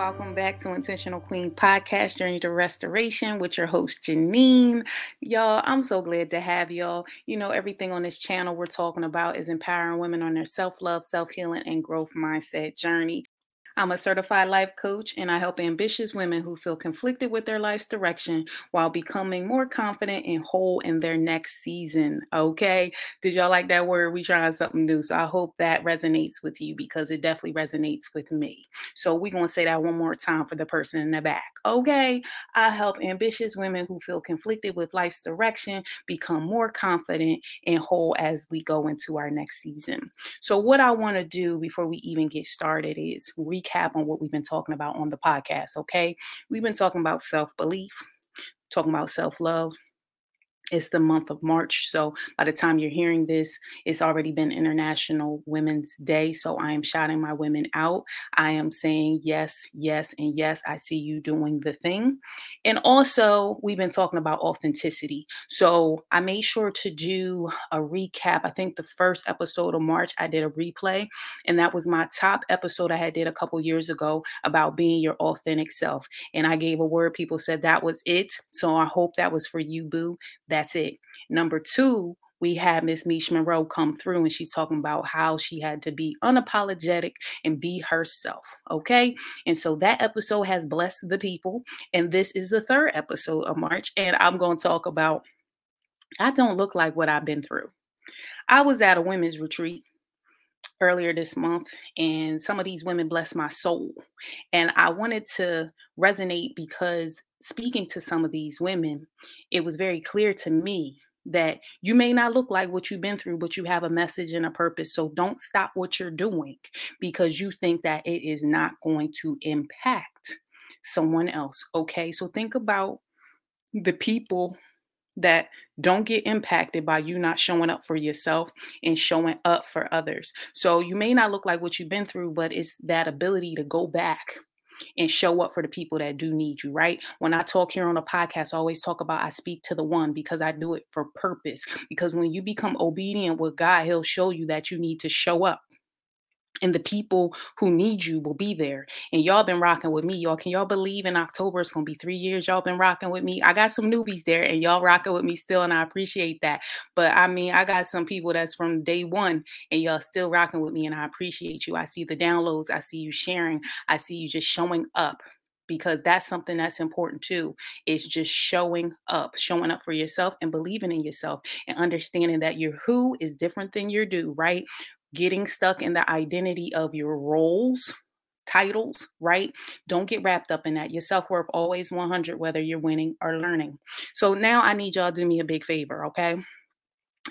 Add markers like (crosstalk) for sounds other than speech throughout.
welcome back to Intentional Queen Podcast Journey to Restoration with your host Janine. Y'all, I'm so glad to have y'all. You know, everything on this channel we're talking about is empowering women on their self love, self healing, and growth mindset journey. I'm a certified life coach and I help ambitious women who feel conflicted with their life's direction while becoming more confident and whole in their next season. Okay. Did y'all like that word? We trying something new. So I hope that resonates with you because it definitely resonates with me. So we're going to say that one more time for the person in the back. Okay. I help ambitious women who feel conflicted with life's direction become more confident and whole as we go into our next season. So, what I want to do before we even get started is re recap on what we've been talking about on the podcast, okay? We've been talking about self belief, talking about self love, it's the month of March. So by the time you're hearing this, it's already been International Women's Day. So I am shouting my women out. I am saying yes, yes, and yes. I see you doing the thing. And also, we've been talking about authenticity. So I made sure to do a recap. I think the first episode of March, I did a replay, and that was my top episode I had did a couple years ago about being your authentic self. And I gave a word. People said that was it. So I hope that was for you, boo. That that's it. Number two, we had Miss Mish Monroe come through and she's talking about how she had to be unapologetic and be herself. Okay. And so that episode has blessed the people. And this is the third episode of March. And I'm going to talk about I don't look like what I've been through. I was at a women's retreat earlier this month and some of these women blessed my soul. And I wanted to resonate because speaking to some of these women, it was very clear to me that you may not look like what you've been through, but you have a message and a purpose. So don't stop what you're doing because you think that it is not going to impact someone else. Okay. So think about the people that don't get impacted by you not showing up for yourself and showing up for others. So you may not look like what you've been through, but it's that ability to go back and show up for the people that do need you, right? When I talk here on a podcast, I always talk about I speak to the one because I do it for purpose. Because when you become obedient with God, He'll show you that you need to show up and the people who need you will be there. And y'all been rocking with me, y'all. Can y'all believe in October it's gonna be three years? Y'all been rocking with me. I got some newbies there, and y'all rocking with me still, and I appreciate that. But I mean, I got some people that's from day one, and y'all still rocking with me, and I appreciate you. I see the downloads, I see you sharing, I see you just showing up because that's something that's important too is just showing up showing up for yourself and believing in yourself and understanding that your who is different than your do right getting stuck in the identity of your roles titles, right? Don't get wrapped up in that. Your self worth always 100, whether you're winning or learning. So now I need y'all to do me a big favor, okay?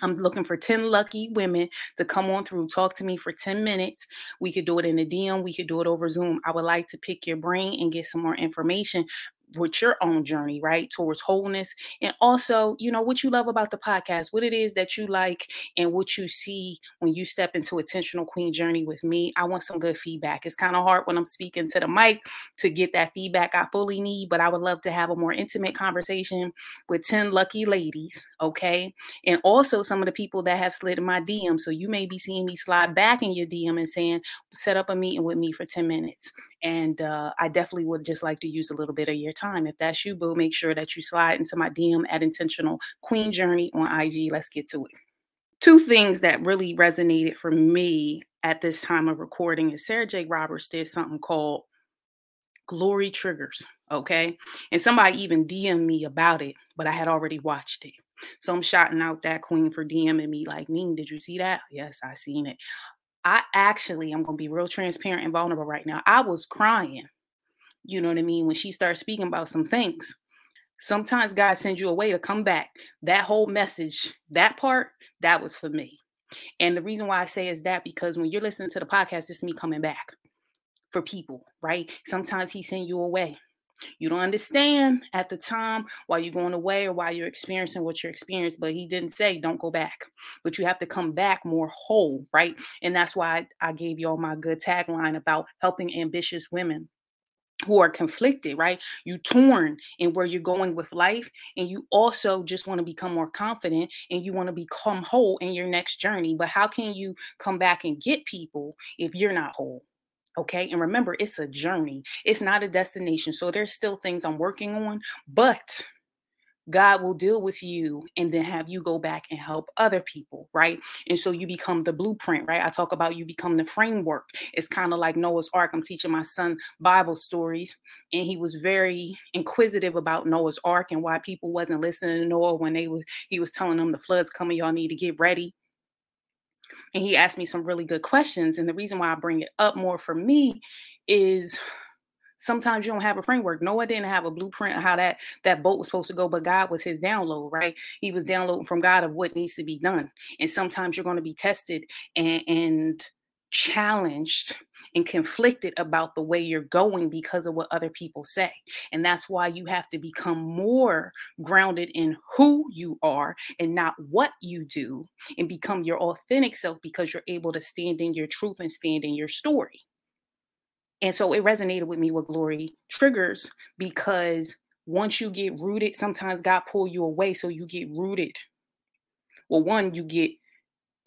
I'm looking for 10 lucky women to come on through, talk to me for 10 minutes. We could do it in a DM, we could do it over Zoom. I would like to pick your brain and get some more information with your own journey, right, towards wholeness. And also, you know, what you love about the podcast, what it is that you like, and what you see when you step into a Intentional Queen Journey with me. I want some good feedback. It's kind of hard when I'm speaking to the mic to get that feedback I fully need, but I would love to have a more intimate conversation with 10 lucky ladies, okay? And also some of the people that have slid in my DM. So you may be seeing me slide back in your DM and saying, set up a meeting with me for 10 minutes. And uh, I definitely would just like to use a little bit of your time. If that's you, boo, make sure that you slide into my DM at Intentional Queen Journey on IG. Let's get to it. Two things that really resonated for me at this time of recording is Sarah Jakes Roberts did something called Glory Triggers. Okay. And somebody even DM'd me about it, but I had already watched it. So I'm shouting out that queen for DMing me like, Mean, did you see that? Yes, I seen it. I actually, I'm gonna be real transparent and vulnerable right now. I was crying you know what I mean? When she starts speaking about some things, sometimes God sends you away to come back. That whole message, that part, that was for me. And the reason why I say is that because when you're listening to the podcast, it's me coming back for people, right? Sometimes he send you away. You don't understand at the time why you're going away or why you're experiencing what you're experiencing, but he didn't say don't go back. But you have to come back more whole, right? And that's why I gave you all my good tagline about helping ambitious women who are conflicted, right? You torn in where you're going with life, and you also just want to become more confident and you want to become whole in your next journey. But how can you come back and get people if you're not whole? Okay. And remember, it's a journey, it's not a destination. So there's still things I'm working on, but God will deal with you and then have you go back and help other people, right? And so you become the blueprint, right? I talk about you become the framework. It's kind of like Noah's Ark. I'm teaching my son Bible stories, and he was very inquisitive about Noah's Ark and why people wasn't listening to Noah when they was he was telling them the flood's coming, y'all need to get ready. And he asked me some really good questions. And the reason why I bring it up more for me is sometimes you don't have a framework. Noah didn't have a blueprint of how that that boat was supposed to go, but God was his download, right? He was downloading from God of what needs to be done. And sometimes you're going to be tested and, and challenged and conflicted about the way you're going because of what other people say. And that's why you have to become more grounded in who you are and not what you do and become your authentic self because you're able to stand in your truth and stand in your story. And so it resonated with me what glory triggers because once you get rooted, sometimes God pull you away so you get rooted. Well, one, you get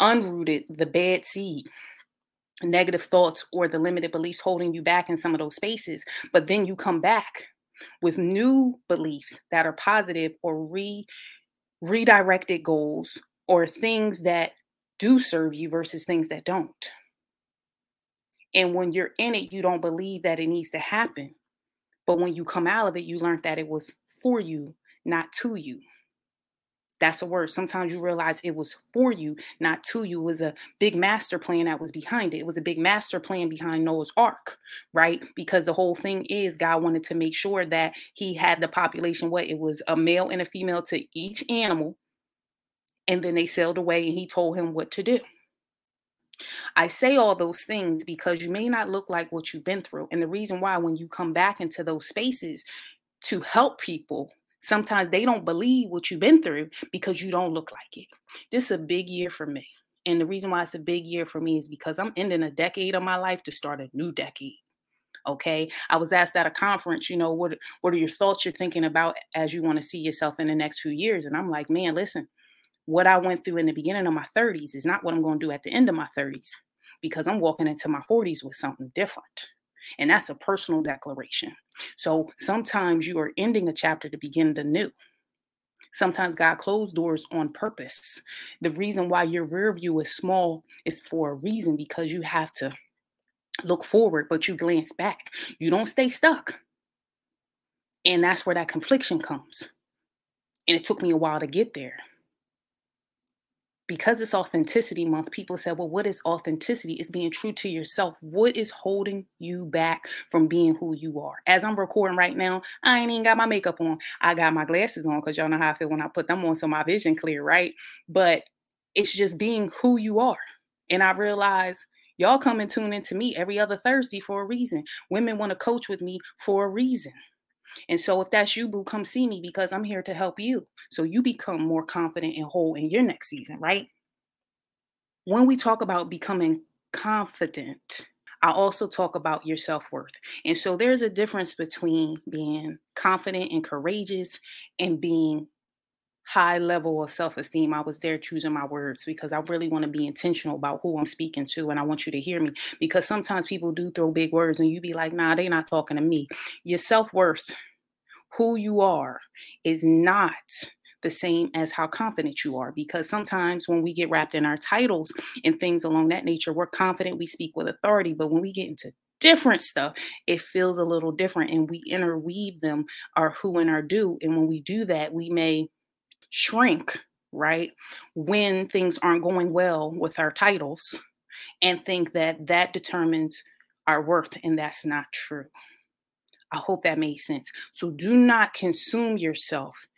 unrooted, the bad seed, negative thoughts or the limited beliefs holding you back in some of those spaces. But then you come back with new beliefs that are positive or re redirected goals or things that do serve you versus things that don't. And when you're in it, you don't believe that it needs to happen. But when you come out of it, you learned that it was for you, not to you. That's a word. Sometimes you realize it was for you, not to you. It was a big master plan that was behind it. It was a big master plan behind Noah's Ark, right? Because the whole thing is God wanted to make sure that he had the population, what it was a male and a female to each animal. And then they sailed away and he told him what to do. I say all those things because you may not look like what you've been through. And the reason why, when you come back into those spaces to help people, sometimes they don't believe what you've been through because you don't look like it. This is a big year for me. And the reason why it's a big year for me is because I'm ending a decade of my life to start a new decade. Okay. I was asked at a conference, you know, what what are your thoughts you're thinking about as you want to see yourself in the next few years? And I'm like, man, listen, what I went through in the beginning of my 30s is not what I'm going to do at the end of my 30s because I'm walking into my 40s with something different. And that's a personal declaration. So sometimes you are ending a chapter to begin the new. Sometimes God closed doors on purpose. The reason why your rear view is small is for a reason because you have to look forward, but you glance back. You don't stay stuck. And that's where that confliction comes. And it took me a while to get there because it's authenticity month, people said, well, what is authenticity? It's being true to yourself. What is holding you back from being who you are? As I'm recording right now, I ain't even got my makeup on. I got my glasses on because y'all know how I feel when I put them on so my vision clear, right? But it's just being who you are. And I realize y'all come and tune into me every other Thursday for a reason. Women want to coach with me for a reason. And so, if that's you, boo, come see me because I'm here to help you. So you become more confident and whole in your next season, right? When we talk about becoming confident, I also talk about your self worth. And so, there's a difference between being confident and courageous and being high level of self esteem. I was there choosing my words because I really want to be intentional about who I'm speaking to and I want you to hear me because sometimes people do throw big words and you be like, nah, they're not talking to me. Your self worth, who you are, is not the same as how confident you are because sometimes when we get wrapped in our titles and things along that nature, we're confident, we speak with authority, but when we get into different stuff, it feels a little different and we interweave them our who and our do. And when we do that, we may shrink, right? When things aren't going well with our titles and think that that determines our worth, and that's not true. I hope that made sense. So do not consume yourself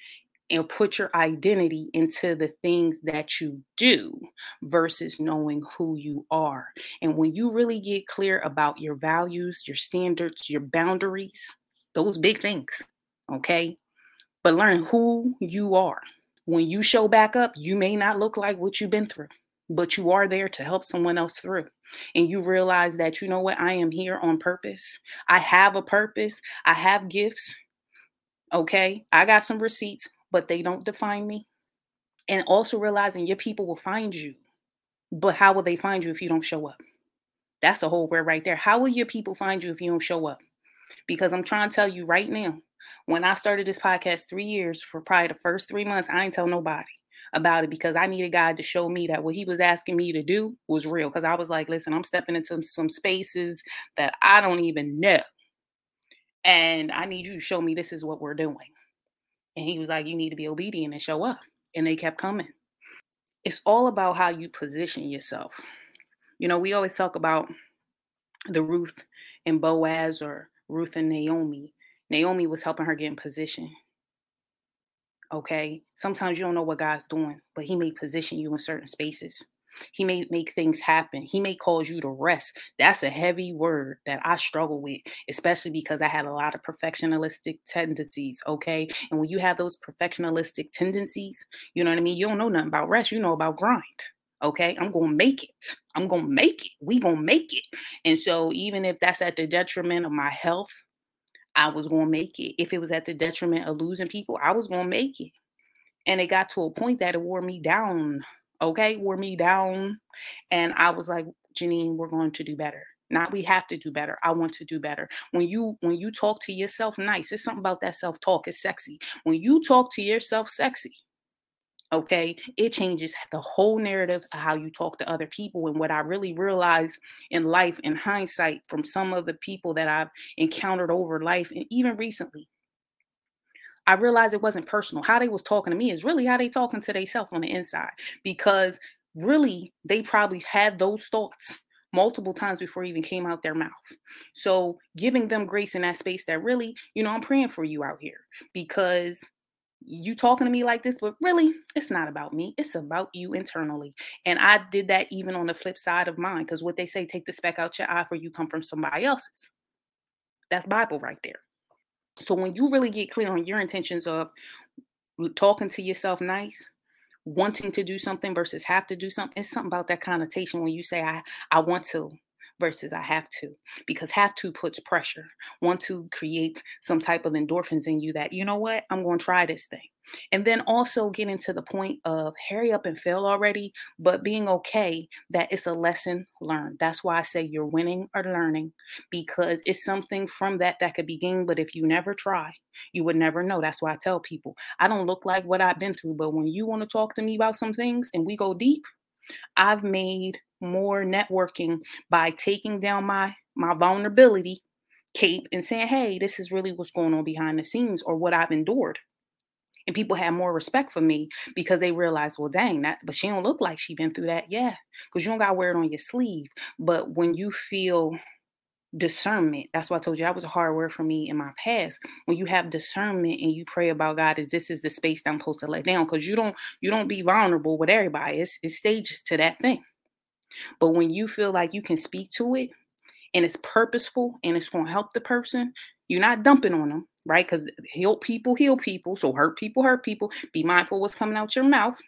and put your identity into the things that you do versus knowing who you are. And when you really get clear about your values, your standards, your boundaries, those big things, okay? But learn who you are when you show back up, you may not look like what you've been through, but you are there to help someone else through. And you realize that, you know what, I am here on purpose. I have a purpose, I have gifts. Okay, I got some receipts, but they don't define me. And also realizing your people will find you. But how will they find you if you don't show up? That's a whole word right there. How will your people find you if you don't show up? Because I'm trying to tell you right now, when I started this podcast three years for probably the first three months, I ain't tell nobody about it because I needed God to show me that what He was asking me to do was real. Because I was like, listen, I'm stepping into some spaces that I don't even know. And I need you to show me this is what we're doing. And He was like, you need to be obedient and show up. And they kept coming. It's all about how you position yourself. You know, we always talk about the Ruth and Boaz or Ruth and Naomi. Naomi was helping her get in position. Okay. Sometimes you don't know what God's doing, but He may position you in certain spaces. He may make things happen. He may cause you to rest. That's a heavy word that I struggle with, especially because I had a lot of perfectionistic tendencies. Okay. And when you have those perfectionistic tendencies, you know what I mean? You don't know nothing about rest, you know about grind. Okay. I'm going to make it. I'm going to make it. We going to make it. And so, even if that's at the detriment of my health, I was going to make it. If it was at the detriment of losing people, I was going to make it. And it got to a point that it wore me down. Okay, wore me down. And I was like, Janine, we're going to do better. Not we have to do better. I want to do better. When you when you talk to yourself nice, it's something about that self-talk. It's sexy. When you talk to yourself sexy, okay it changes the whole narrative of how you talk to other people and what i really realized in life in hindsight from some of the people that i've encountered over life and even recently i realized it wasn't personal how they was talking to me is really how they talking to themselves on the inside because really they probably had those thoughts multiple times before even came out their mouth. So giving them grace in that space that really, you know, I'm praying for you out here because you talking to me like this, but really, it's not about me. It's about you internally. And I did that even on the flip side of mine, because what they say, take the speck out your eye for you come from somebody else's. That's Bible right there. So when you really get clear on your intentions of talking to yourself nice, wanting to do something versus have to do something, it's something about that connotation when you say I I want to versus I have to because have to puts pressure. Want to creates some type of endorphins in you that, you know what, I'm going to try this thing. And then also getting to the point of hurry up and fail already, but being okay that it's a lesson learned. That's why I say you're winning or learning because it's something from that that could be gained. But if you never try, you would never know. That's why I tell people I don't look like what I've been through, but when you want to talk to me about some things and we go deep, I've made more networking by taking down my my vulnerability cape and saying, "Hey, this is really what's going on behind the scenes or what I've endured." And people have more respect for me because they realize, well, dang, that, but she don't look like she been through that. Yeah, because you don't got to wear it on your sleeve. But when you feel discernment, that's why I told you that was a hard word for me in my past. When you have discernment and you pray about God, is this is the space that I'm supposed to let down? Because you don't you don't be vulnerable with everybody. It's, it's stages to that thing. But when you feel like you can speak to it and it's purposeful and it's going to help the person, you're not dumping on them, right? Because heal people, heal people. So hurt people, hurt people. Be mindful what's coming out your mouth.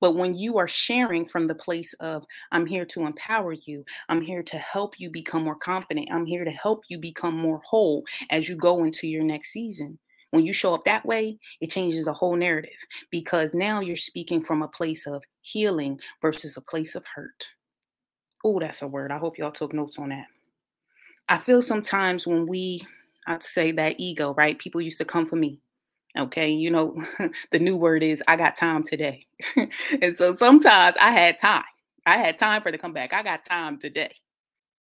But when you are sharing from the place of, I'm here to empower you, I'm here to help you become more confident, I'm here to help you become more whole as you go into your next season. When you show up that way, it changes the whole narrative because now you're speaking from a place of healing versus a place of hurt. Oh, that's a word. I hope y'all took notes on that. I feel sometimes when we, I'd say that ego, right? People used to come for me. Okay, you know, (laughs) the new word is I got time today. (laughs) and so sometimes I had time. I had time for the comeback. I got time today.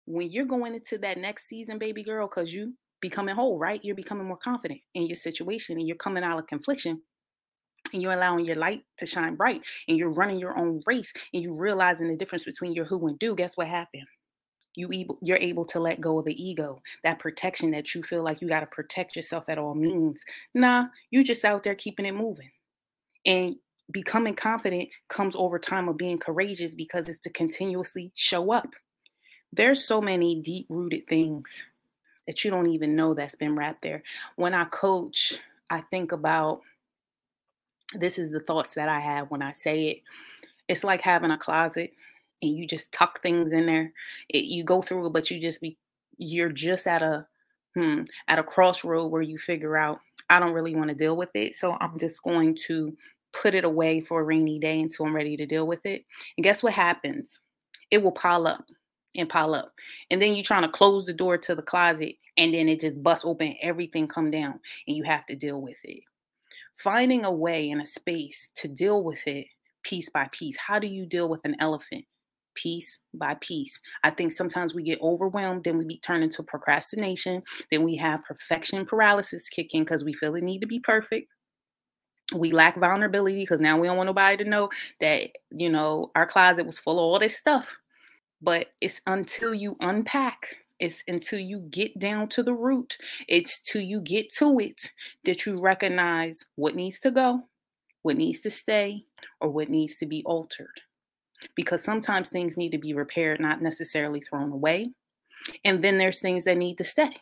When you're going into that next season, baby girl, because you becoming whole, right? You're becoming more confident in your situation and you're coming out of confliction and you're allowing your light to shine bright and you're running your own race and you're realizing the difference between your who and do, guess what happened? You able, you're able to let go of the ego, that protection that you feel like you got to protect yourself at all means. Nah, you just out there keeping it moving. And becoming confident comes over time of being courageous because it's to continuously show up. There's so many deep rooted things that you don't even know that's been wrapped there. When I coach, I think about this is the thoughts that I have when I say it. It's like having a closet and you just tuck things in there. It, you go through it, but you just be you're just at a hmm, at a crossroad where you figure out I don't really want to deal with it, so I'm just going to put it away for a rainy day until I'm ready to deal with it. And guess what happens? It will pile up. and pile up. And then you're trying to close the door to the closet and then it just busts open, everything come down, and you have to deal with it. Finding a way and a space to deal with it piece by piece. How do you deal with an elephant? Piece by piece. I think sometimes we get overwhelmed, then we be turned into procrastination, then we have perfection paralysis kicking because we feel it need to be perfect we lack vulnerability because now we don't want nobody to know that you know our closet was full of all this stuff but it's until you unpack it's until you get down to the root. It's till you get to it that you recognize what needs to go, what needs to stay, or what needs to be altered. Because sometimes things need to be repaired, not necessarily thrown away. And then there's things that need to stay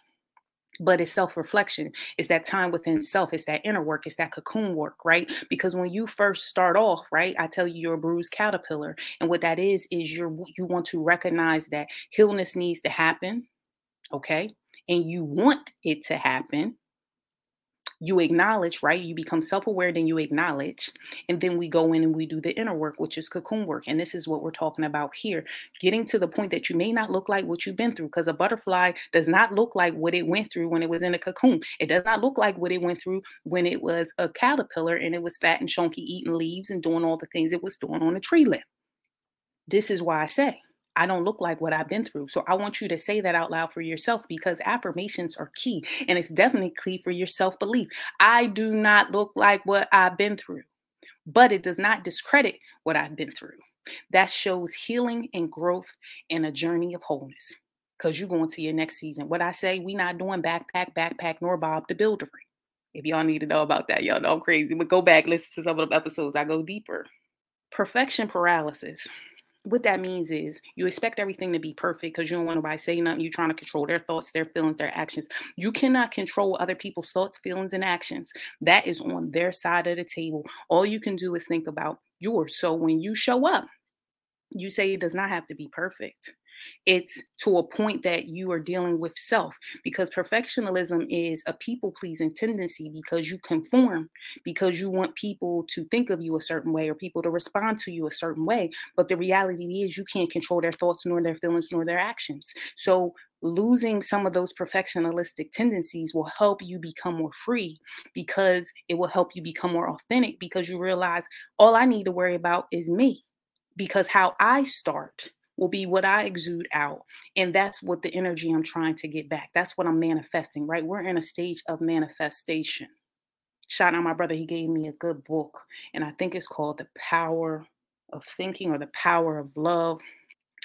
but it's self-reflection. It's that time within self. It's that inner work. It's that cocoon work right? Because when you first start off right i tell you you're a bruised caterpillar. And what that is is you're you want to recognize that illness needs to happen okay? And you want it to happen you acknowledge, right? You become self aware, then you acknowledge. And then we go in and we do the inner work, which is cocoon work. And this is what we're talking about here getting to the point that you may not look like what you've been through because a butterfly does not look like what it went through when it was in a cocoon. It does not look like what it went through when it was a caterpillar and it was fat and chunky, eating leaves and doing all the things it was doing on a tree limb. This is why I say, I don't look like what I've been through. So I want you to say that out loud for yourself because affirmations are key and it's definitely key for your self belief. I do not look like what I've been through, but it does not discredit what I've been through. That shows healing and growth and a journey of wholeness because you're going to your next season. What I say, we not doing backpack, backpack, nor Bob the Builder. If y'all need to know about that, y'all know I'm crazy, but go back, listen to some of the episodes. I go deeper. Perfection paralysis what that means is you expect everything to be perfect because you don't want nobody saying nothing. You're trying to control their thoughts, their feelings, their actions. You cannot control other people's thoughts, feelings, and actions. That is on their side of the table. All you can do is think about yours. So when you show up, you say it does not have to be perfect. It's to a point that you are dealing with self because perfectionism is a people pleasing tendency because you conform, because you want people to think of you a certain way or people to respond to you a certain way. But the reality is, you can't control their thoughts, nor their feelings, nor their actions. So, losing some of those perfectionistic tendencies will help you become more free because it will help you become more authentic because you realize all I need to worry about is me because how I start will be what I exude out. And that's what the energy I'm trying to get back. That's what I'm manifesting, right? We're in a stage of manifestation. Shout out my brother, he gave me a good book, and I think it's called The Power of Thinking or The Power of Love.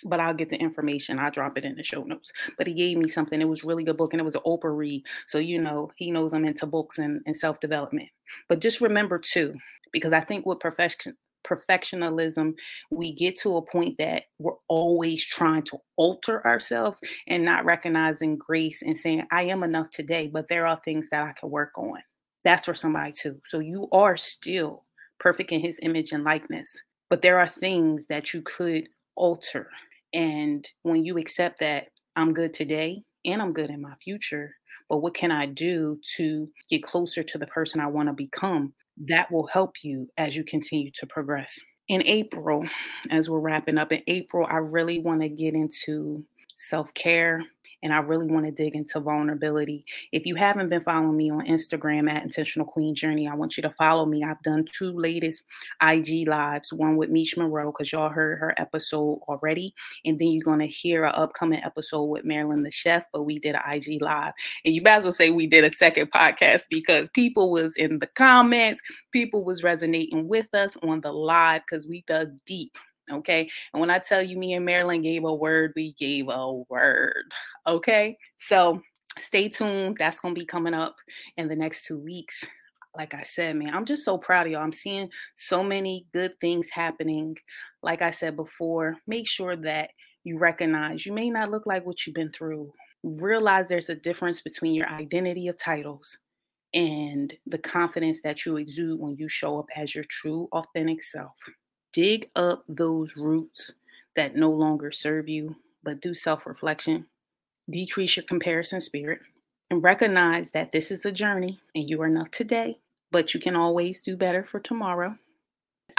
But I'll get the information. I'll drop it in the show notes. But he gave me something. It was really good book, and it was an Oprah read. So you know, he knows I'm into books and, and self-development. But just remember too, because I think with perfection perfectionism, we get to a point that we're always trying to alter ourselves and not recognizing grace and saying, I am enough today, but there are things that I can work on. That's for somebody too. So you are still perfect in his image and likeness, but there are things that you could alter. And when you accept that I'm good today and I'm good in my future, but what can I do to get closer to the person I want to become? That will help you as you continue to progress. In April, as we're wrapping up, in April, I really want to get into self care and I really want to dig into vulnerability. If you haven't been following me on Instagram at Intentional Queen Journey, I want you to follow me. I've done two latest IG lives, one with Mish Monroe, because y'all heard her episode already. And then you're going to hear an upcoming episode with Marilyn the Chef, but we did an IG live. And you might as well say we did a second podcast because people was in the comments, people was resonating with us on the live because we dug deep Okay. And when I tell you, me and Marilyn gave a word, we gave a word. Okay. So stay tuned. That's going to be coming up in the next two weeks. Like I said, man, I'm just so proud of y'all. I'm seeing so many good things happening. Like I said before, make sure that you recognize you may not look like what you've been through. Realize there's a difference between your identity of titles and the confidence that you exude when you show up as your true, authentic self dig up those roots that no longer serve you, but do self reflection, decrease your comparison spirit, and recognize that this is the journey and you are enough today, but you can always do better for tomorrow.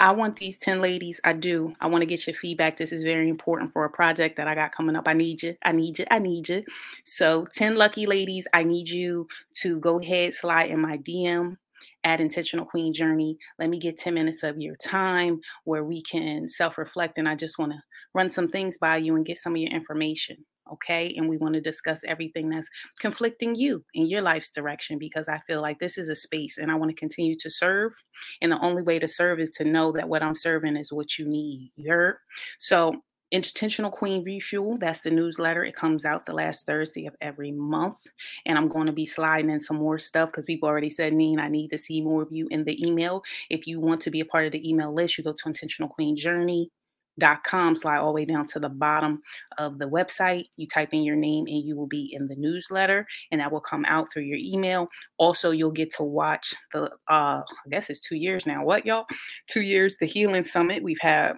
I want these 10 ladies. I do. I want to get your feedback. This is very important for a project that I got coming up. I need you. I need you. I need you. So, 10 lucky ladies, I need you to go ahead, slide in my DM at Intentional Queen Journey. Let me get 10 minutes of your time where we can self reflect. And I just want to run some things by you and get some of your information. Okay. And we want to discuss everything that's conflicting you in your life's direction because I feel like this is a space and I want to continue to serve. And the only way to serve is to know that what I'm serving is what you need. You heard? So Intentional Queen Refuel, that's the newsletter. It comes out the last Thursday of every month. And I'm going to be sliding in some more stuff because people already said, Neen, I need to see more of you in the email. If you want to be a part of the email list, you go to Intentional Queen Journey dot com slide all the way down to the bottom of the website you type in your name and you will be in the newsletter and that will come out through your email also you'll get to watch the uh i guess it's two years now what y'all two years the healing summit we've had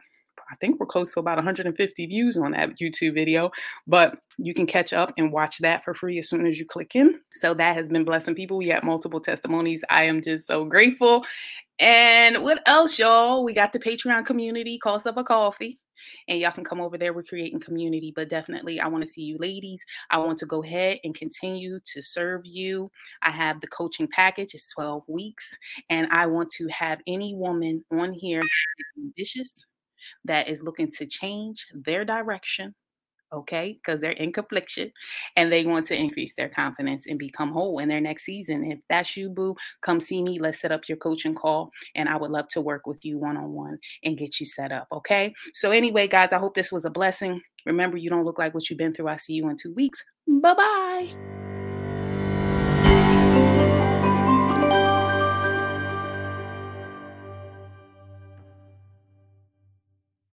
I think we're close to about 150 views on that YouTube video, but you can catch up and watch that for free as soon as you click in. So that has been blessing people. We had multiple testimonies. I am just so grateful. And what else, y'all? We got the Patreon community, Cost of a Coffee. And y'all can come over there. We're creating community, but definitely I want to see you ladies. I want to go ahead and continue to serve you. I have the coaching package, it's 12 weeks, and I want to have any woman on here ambitious that is looking to change their direction okay because they're in confliction and they want to increase their confidence and become whole in their next season. If that's you boo come see me. Let's set up your coaching call and i would love to work with you one-on-one and get you set up okay? So anyway guys i hope this was a blessing. Remember you don't look like what you've been through. I see you in two weeks. Bye bye